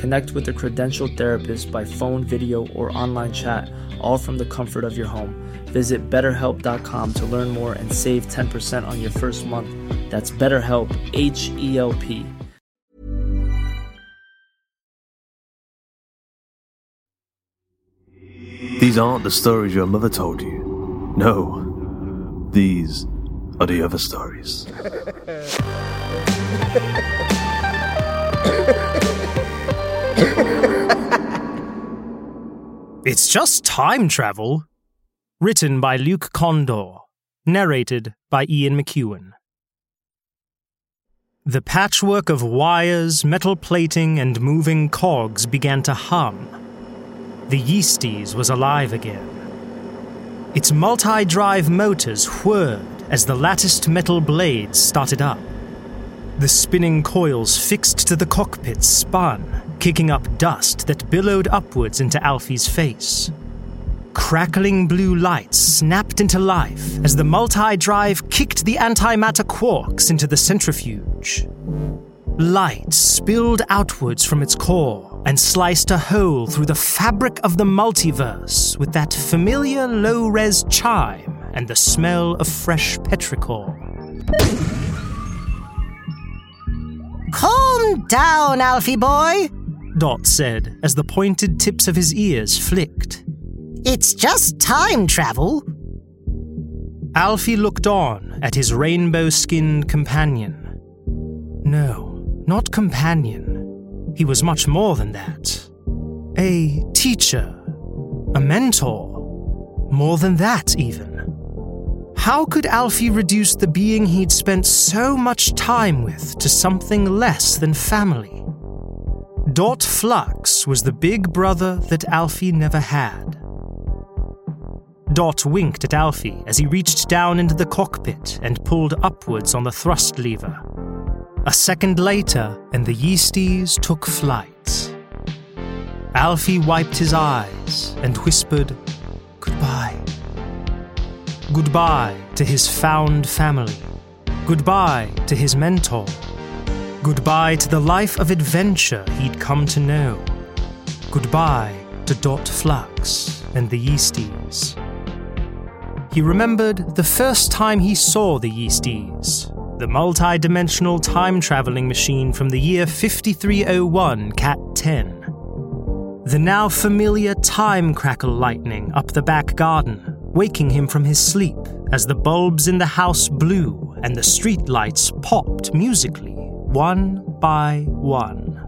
Connect with a credentialed therapist by phone, video, or online chat, all from the comfort of your home. Visit betterhelp.com to learn more and save 10% on your first month. That's BetterHelp, H E L P. These aren't the stories your mother told you. No, these are the other stories. It's just time travel. Written by Luke Kondor. Narrated by Ian McEuen. The patchwork of wires, metal plating, and moving cogs began to hum. The Yeasties was alive again. Its multi drive motors whirred as the latticed metal blades started up. The spinning coils fixed to the cockpit spun, kicking up dust that billowed upwards into Alfie's face. Crackling blue lights snapped into life as the multi drive kicked the antimatter quarks into the centrifuge. Light spilled outwards from its core and sliced a hole through the fabric of the multiverse with that familiar low res chime and the smell of fresh petrichor. Calm down, Alfie boy. Dot said as the pointed tips of his ears flicked. It's just time travel. Alfie looked on at his rainbow skinned companion. No, not companion. He was much more than that. A teacher. A mentor. More than that, even. How could Alfie reduce the being he'd spent so much time with to something less than family? Dot Flux was the big brother that Alfie never had. Dot winked at Alfie as he reached down into the cockpit and pulled upwards on the thrust lever. A second later, and the Yeasties took flight. Alfie wiped his eyes and whispered, Goodbye. Goodbye to his found family. Goodbye to his mentor. Goodbye to the life of adventure he'd come to know. Goodbye to Dot Flux and the Yeasties. He remembered the first time he saw the Yeasties, the multi dimensional time traveling machine from the year 5301 Cat 10. The now familiar time crackle lightning up the back garden, waking him from his sleep as the bulbs in the house blew and the street lights popped musically, one by one.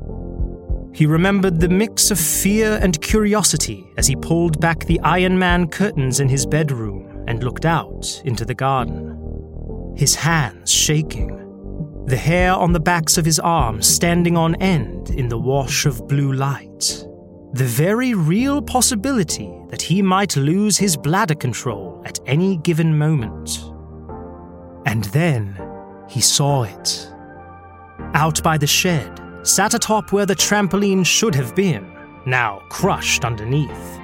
He remembered the mix of fear and curiosity as he pulled back the Iron Man curtains in his bedroom and looked out into the garden, his hands shaking. the hair on the backs of his arms standing on end in the wash of blue light. The very real possibility that he might lose his bladder control at any given moment. And then he saw it. Out by the shed, sat atop where the trampoline should have been, now crushed underneath.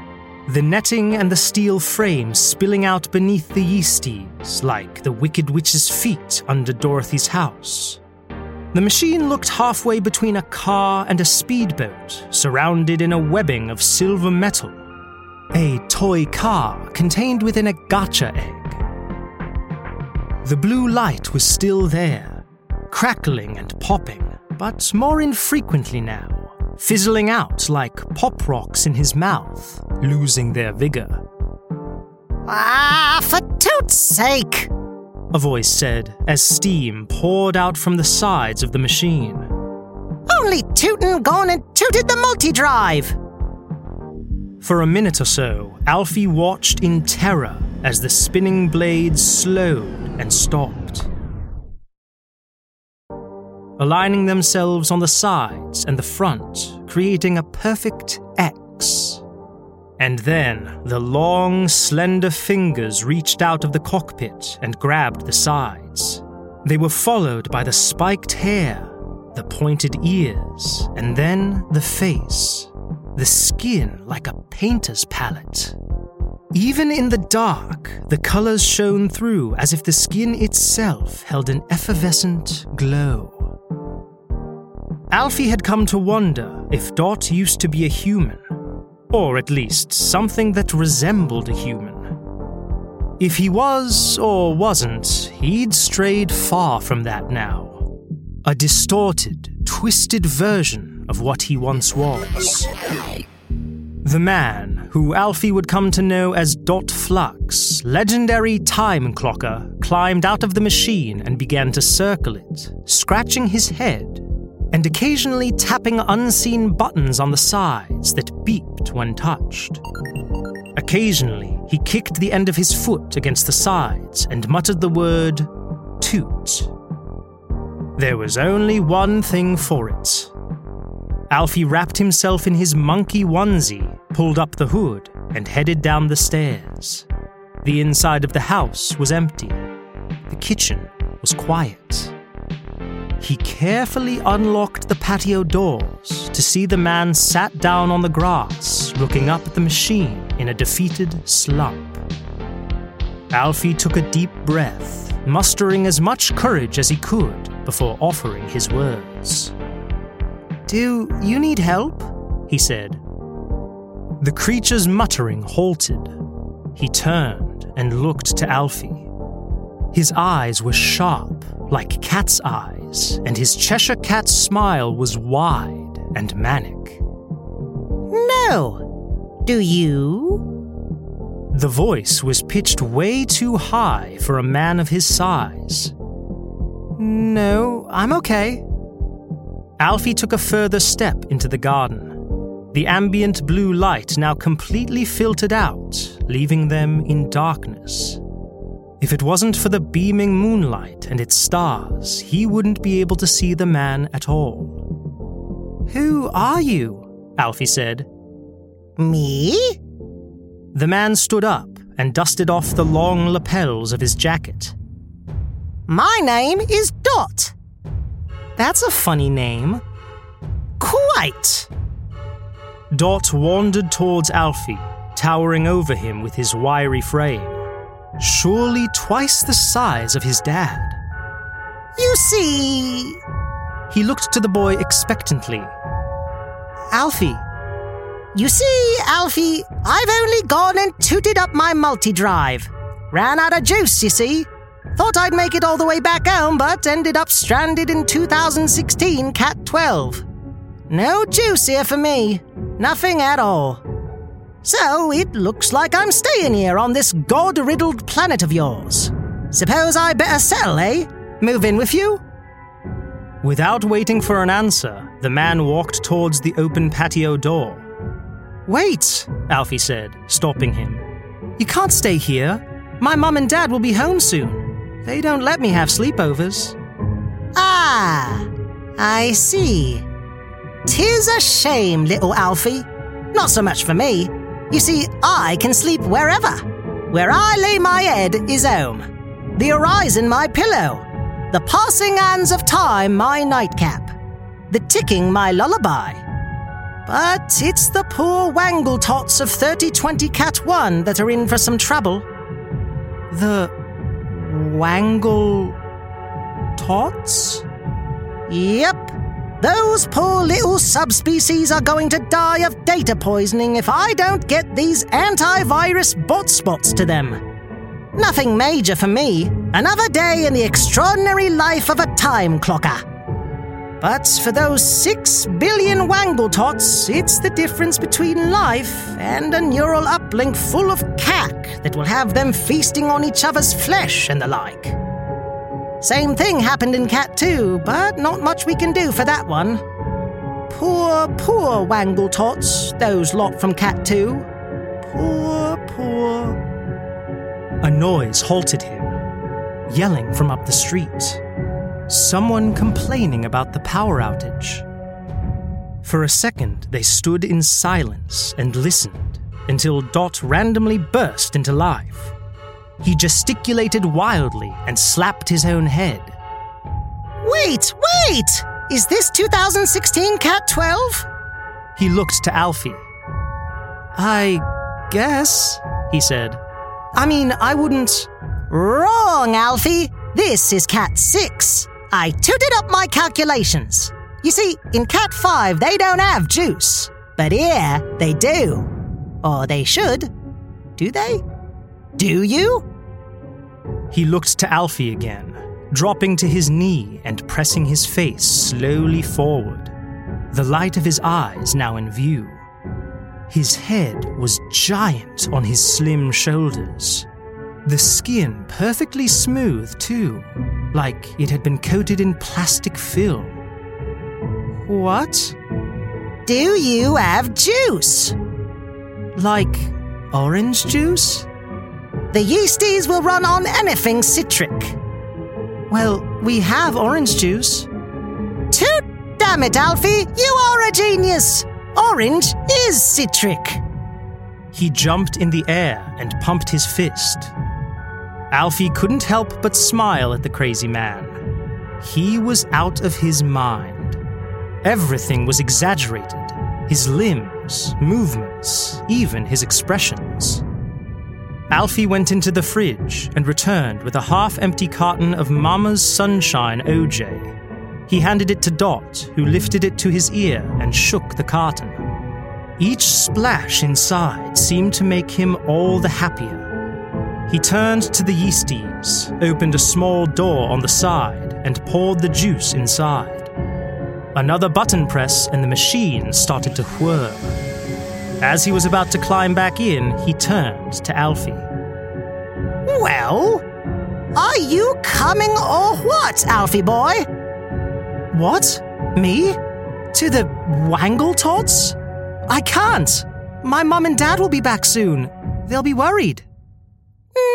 The netting and the steel frame spilling out beneath the yeasties like the Wicked Witch's feet under Dorothy's house. The machine looked halfway between a car and a speedboat, surrounded in a webbing of silver metal. A toy car contained within a gotcha egg. The blue light was still there, crackling and popping, but more infrequently now fizzling out like pop rocks in his mouth, losing their vigor. Ah, for toot's sake! A voice said as steam poured out from the sides of the machine. Only tootin' gone and tooted the multi drive! For a minute or so, Alfie watched in terror as the spinning blades slowed and stopped aligning themselves on the sides and the front, creating a perfect X. And then the long, slender fingers reached out of the cockpit and grabbed the sides. They were followed by the spiked hair, the pointed ears, and then the face, the skin like a painter's palette. Even in the dark, the colors shone through as if the skin itself held an effervescent glow. Alfie had come to wonder if Dot used to be a human, or at least something that resembled a human. If he was or wasn't, he'd strayed far from that now. A distorted, twisted version of what he once was. The man, who Alfie would come to know as Dot Flux, legendary time clocker, climbed out of the machine and began to circle it, scratching his head and occasionally tapping unseen buttons on the sides that beeped when touched. Occasionally, he kicked the end of his foot against the sides and muttered the word toot. There was only one thing for it. Alfie wrapped himself in his monkey onesie, pulled up the hood, and headed down the stairs. The inside of the house was empty. The kitchen was quiet. He carefully unlocked the patio doors to see the man sat down on the grass, looking up at the machine in a defeated slump. Alfie took a deep breath, mustering as much courage as he could before offering his words. Do you need help? he said. The creature's muttering halted. He turned and looked to Alfie. His eyes were sharp, like cat's eyes, and his Cheshire cat smile was wide and manic. No. Do you? The voice was pitched way too high for a man of his size. No, I'm okay. Alfie took a further step into the garden. The ambient blue light now completely filtered out, leaving them in darkness. If it wasn't for the beaming moonlight and its stars, he wouldn't be able to see the man at all. Who are you? Alfie said. Me? The man stood up and dusted off the long lapels of his jacket. My name is Dot. That's a funny name. Quite. Dot wandered towards Alfie, towering over him with his wiry frame surely twice the size of his dad. You see. He looked to the boy expectantly. Alfie. You see, Alfie, I've only gone and tooted up my multi drive. Ran out of juice, you see. Thought I'd make it all the way back home, but ended up stranded in 2016 Cat 12. No juice here for me. Nothing at all. So it looks like I'm staying here on this god riddled planet of yours. Suppose I better settle, eh? Move in with you? Without waiting for an answer, the man walked towards the open patio door. Wait, Alfie said, stopping him. You can't stay here. My mum and dad will be home soon. They don't let me have sleepovers. Ah, I see. Tis a shame, little Alfie. Not so much for me. You see, I can sleep wherever. Where I lay my head is home. The horizon my pillow. The passing hands of time my nightcap. The ticking my lullaby. But it's the poor wangle tots of 3020 Cat 1 that are in for some trouble. The wangle tots? Yep. Those poor little subspecies are going to die of data poisoning if I don't get these antivirus bot spots to them. Nothing major for me. Another day in the extraordinary life of a time clocker. But for those six billion Wangletots, it's the difference between life and a neural uplink full of cack that will have them feasting on each other's flesh and the like. Same thing happened in Cat 2, but not much we can do for that one. Poor, poor Wangletots, those lot from Cat 2. Poor, poor. A noise halted him, yelling from up the street. Someone complaining about the power outage. For a second, they stood in silence and listened until Dot randomly burst into life. He gesticulated wildly and slapped his own head. Wait, wait! Is this 2016 Cat 12? He looked to Alfie. I guess, he said. I mean, I wouldn't. Wrong, Alfie! This is Cat 6. I tooted up my calculations. You see, in Cat 5, they don't have juice. But here, they do. Or they should. Do they? Do you? He looked to Alfie again, dropping to his knee and pressing his face slowly forward, the light of his eyes now in view. His head was giant on his slim shoulders, the skin perfectly smooth, too, like it had been coated in plastic film. What? Do you have juice? Like orange juice? The yeasties will run on anything citric. Well, we have orange juice. Toot! Damn it, Alfie! You are a genius! Orange is citric. He jumped in the air and pumped his fist. Alfie couldn't help but smile at the crazy man. He was out of his mind. Everything was exaggerated his limbs, movements, even his expressions. Alfie went into the fridge and returned with a half empty carton of Mama's Sunshine OJ. He handed it to Dot, who lifted it to his ear and shook the carton. Each splash inside seemed to make him all the happier. He turned to the yeasties, opened a small door on the side, and poured the juice inside. Another button press, and the machine started to whir. As he was about to climb back in, he turned to Alfie. Well, are you coming or what, Alfie boy? What? Me? To the Wangletots? I can't. My mum and dad will be back soon. They'll be worried.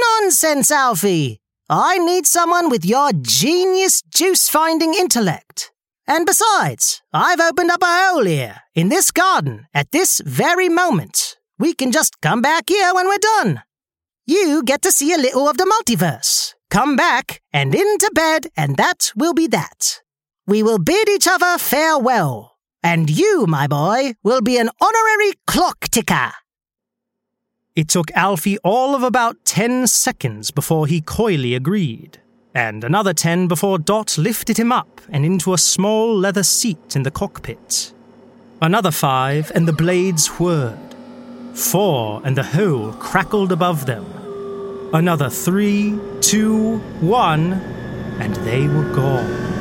Nonsense, Alfie. I need someone with your genius juice finding intellect. And besides, I've opened up a hole here, in this garden, at this very moment. We can just come back here when we're done. You get to see a little of the multiverse. Come back and into bed, and that will be that. We will bid each other farewell. And you, my boy, will be an honorary clock ticker. It took Alfie all of about 10 seconds before he coyly agreed, and another 10 before Dot lifted him up and into a small leather seat in the cockpit. Another five, and the blades whirred. Four, and the hole crackled above them. Another three, two, one, and they were gone.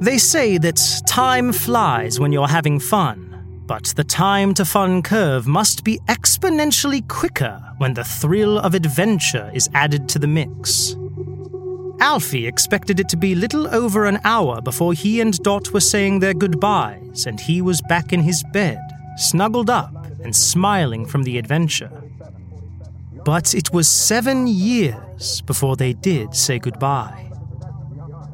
They say that time flies when you're having fun, but the time to fun curve must be exponentially quicker when the thrill of adventure is added to the mix. Alfie expected it to be little over an hour before he and Dot were saying their goodbyes, and he was back in his bed, snuggled up and smiling from the adventure. But it was seven years before they did say goodbye.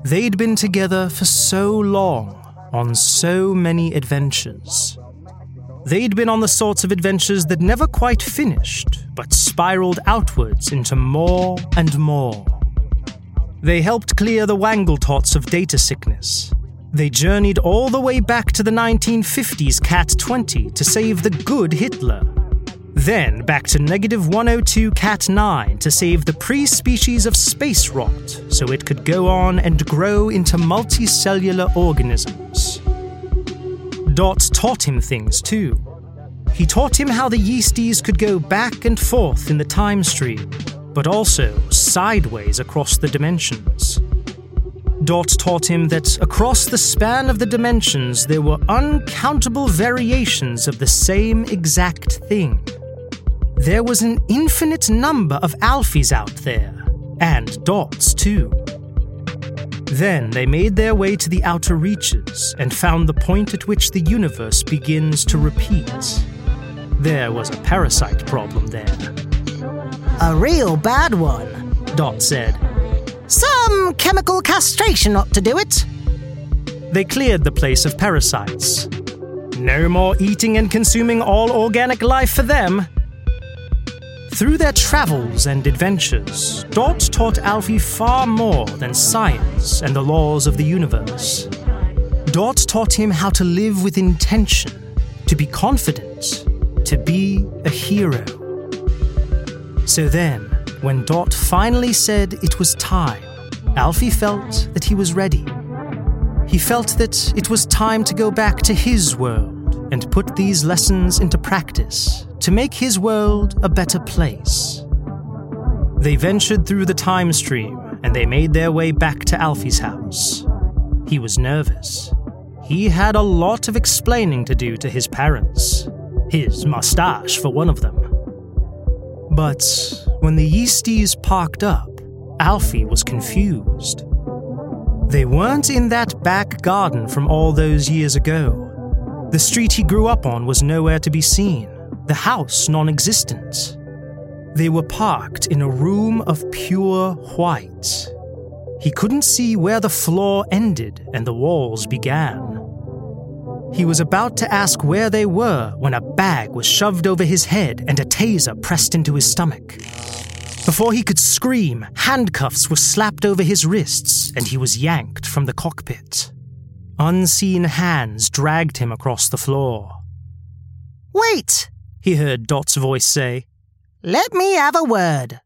They'd been together for so long, on so many adventures. They'd been on the sorts of adventures that never quite finished, but spiraled outwards into more and more. They helped clear the Wangletots of data sickness. They journeyed all the way back to the 1950s Cat 20 to save the good Hitler. Then back to negative 102 Cat 9 to save the pre species of space rot so it could go on and grow into multicellular organisms. Dot taught him things too. He taught him how the yeasties could go back and forth in the time stream, but also sideways across the dimensions. Dot taught him that across the span of the dimensions there were uncountable variations of the same exact thing. There was an infinite number of Alfies out there, and Dots too. Then they made their way to the outer reaches and found the point at which the universe begins to repeat. There was a parasite problem there. A real bad one. Dot said. Some chemical castration ought to do it. They cleared the place of parasites. No more eating and consuming all organic life for them. Through their travels and adventures, Dot taught Alfie far more than science and the laws of the universe. Dot taught him how to live with intention, to be confident, to be a hero. So then, when Dot finally said it was time, Alfie felt that he was ready. He felt that it was time to go back to his world and put these lessons into practice to make his world a better place. They ventured through the time stream and they made their way back to Alfie's house. He was nervous. He had a lot of explaining to do to his parents, his mustache for one of them. But when the Yeasties parked up, Alfie was confused. They weren't in that back garden from all those years ago. The street he grew up on was nowhere to be seen, the house non existent. They were parked in a room of pure white. He couldn't see where the floor ended and the walls began. He was about to ask where they were when a bag was shoved over his head and a taser pressed into his stomach. Before he could scream, handcuffs were slapped over his wrists and he was yanked from the cockpit. Unseen hands dragged him across the floor. Wait, He heard Dot's voice say. let me have a word.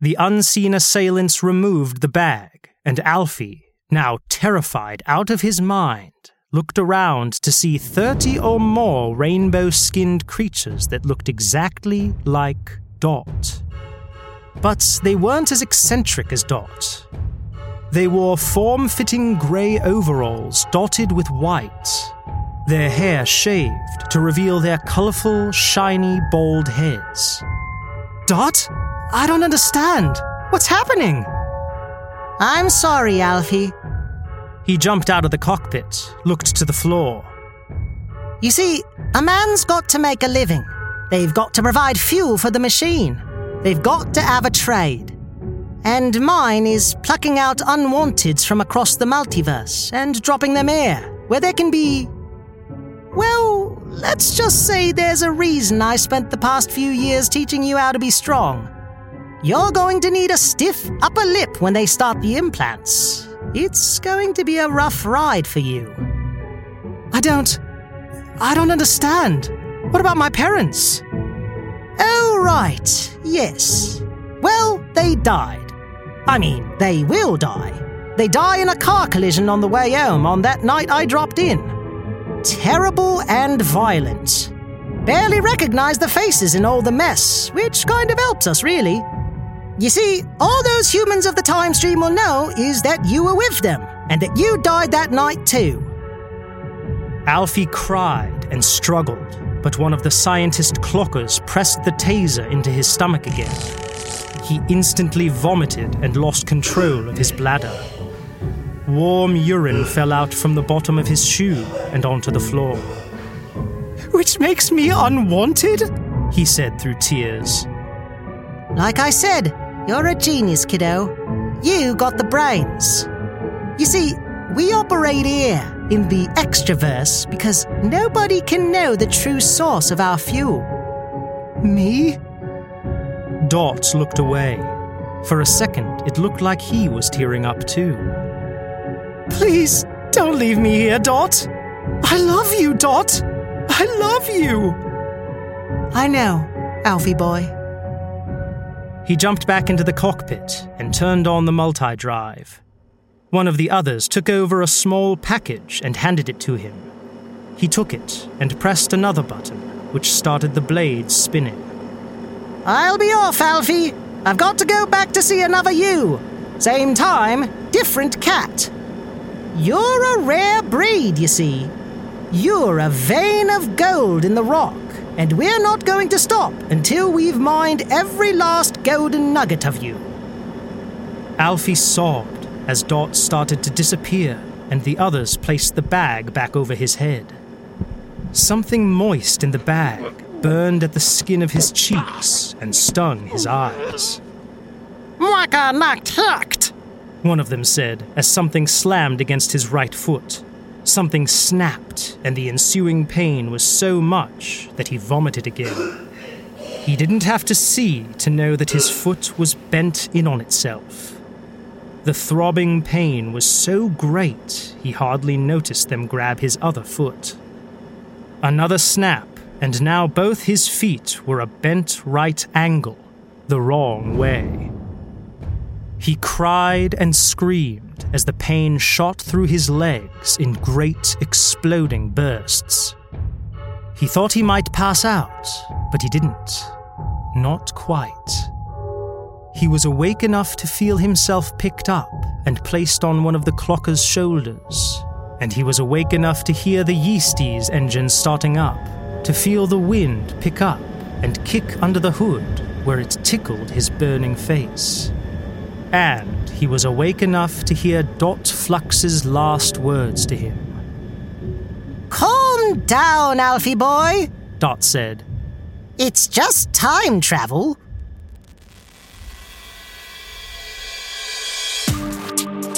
The unseen assailants removed the bag, and Alfie, now terrified out of his mind, looked around to see 30 or more rainbow skinned creatures that looked exactly like Dot. But they weren't as eccentric as Dot. They wore form fitting grey overalls dotted with white, their hair shaved to reveal their colourful, shiny, bald heads. Dot? I don't understand. What's happening? I'm sorry, Alfie. He jumped out of the cockpit, looked to the floor. You see, a man's got to make a living. They've got to provide fuel for the machine. They've got to have a trade. And mine is plucking out unwanteds from across the multiverse and dropping them here, where there can be. Well, let's just say there's a reason I spent the past few years teaching you how to be strong. You're going to need a stiff upper lip when they start the implants. It's going to be a rough ride for you. I don't. I don't understand. What about my parents? Oh, right, yes. Well, they died. I mean, they will die. They die in a car collision on the way home on that night I dropped in. Terrible and violent. Barely recognized the faces in all the mess, which kind of helps us, really. You see, all those humans of the time stream will know is that you were with them, and that you died that night too. Alfie cried and struggled, but one of the scientist clockers pressed the taser into his stomach again. He instantly vomited and lost control of his bladder. Warm urine fell out from the bottom of his shoe and onto the floor. which makes me unwanted? He said through tears. Like I said, you're a genius, kiddo. You got the brains. You see, we operate here in the extraverse because nobody can know the true source of our fuel. Me? Dot looked away. For a second, it looked like he was tearing up too. Please, don't leave me here, Dot. I love you, Dot. I love you. I know, Alfie boy. He jumped back into the cockpit and turned on the multi drive. One of the others took over a small package and handed it to him. He took it and pressed another button, which started the blades spinning. I'll be off, Alfie. I've got to go back to see another you. Same time, different cat. You're a rare breed, you see. You're a vein of gold in the rock, and we're not going to stop until we've mined every last golden nugget of you. Alfie sobbed as Dot started to disappear and the others placed the bag back over his head. Something moist in the bag burned at the skin of his cheeks and stung his eyes. Waka knocked hooked. One of them said as something slammed against his right foot. Something snapped, and the ensuing pain was so much that he vomited again. He didn't have to see to know that his foot was bent in on itself. The throbbing pain was so great he hardly noticed them grab his other foot. Another snap, and now both his feet were a bent right angle, the wrong way. He cried and screamed as the pain shot through his legs in great exploding bursts. He thought he might pass out, but he didn't. Not quite. He was awake enough to feel himself picked up and placed on one of the clocker's shoulders, and he was awake enough to hear the yeasties engine starting up, to feel the wind pick up and kick under the hood where it tickled his burning face. And he was awake enough to hear Dot Flux's last words to him. Calm down, Alfie boy. Dot said, It's just time travel.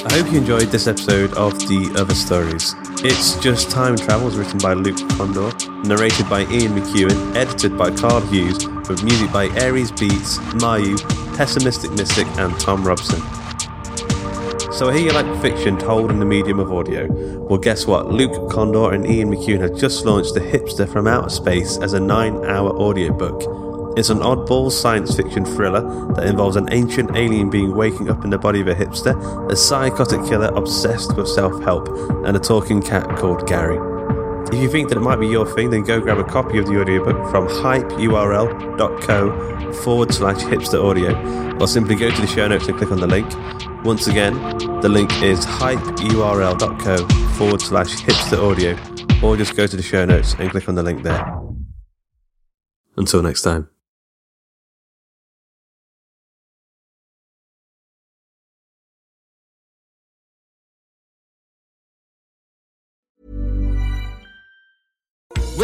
I hope you enjoyed this episode of The Other Stories. It's Just Time Travels, written by Luke Kondor, narrated by Ian McEuen, edited by Karl Hughes, with music by Aries Beats, Myuu, Pessimistic Mystic, and Thom Robson. So I hear you like fiction told in the medium of audio. Well, guess what? Luke Kondor and Ian McEuen have just launched The Hipster from Outer Space as a nine-hour audiobook. It's an oddball science fiction thriller that involves an ancient alien being waking up in the body of a hipster, a psychotic killer obsessed with self-help, and a talking cat called Gary. If you think that it might be your thing, then go grab a copy of the audiobook from hypeurl.co forward slash hipster audio, or simply go to the show notes and click on the link. Once again, the link is hypeurl.co forward slash hipster audio, or just go to the show notes and click on the link there. Until next time.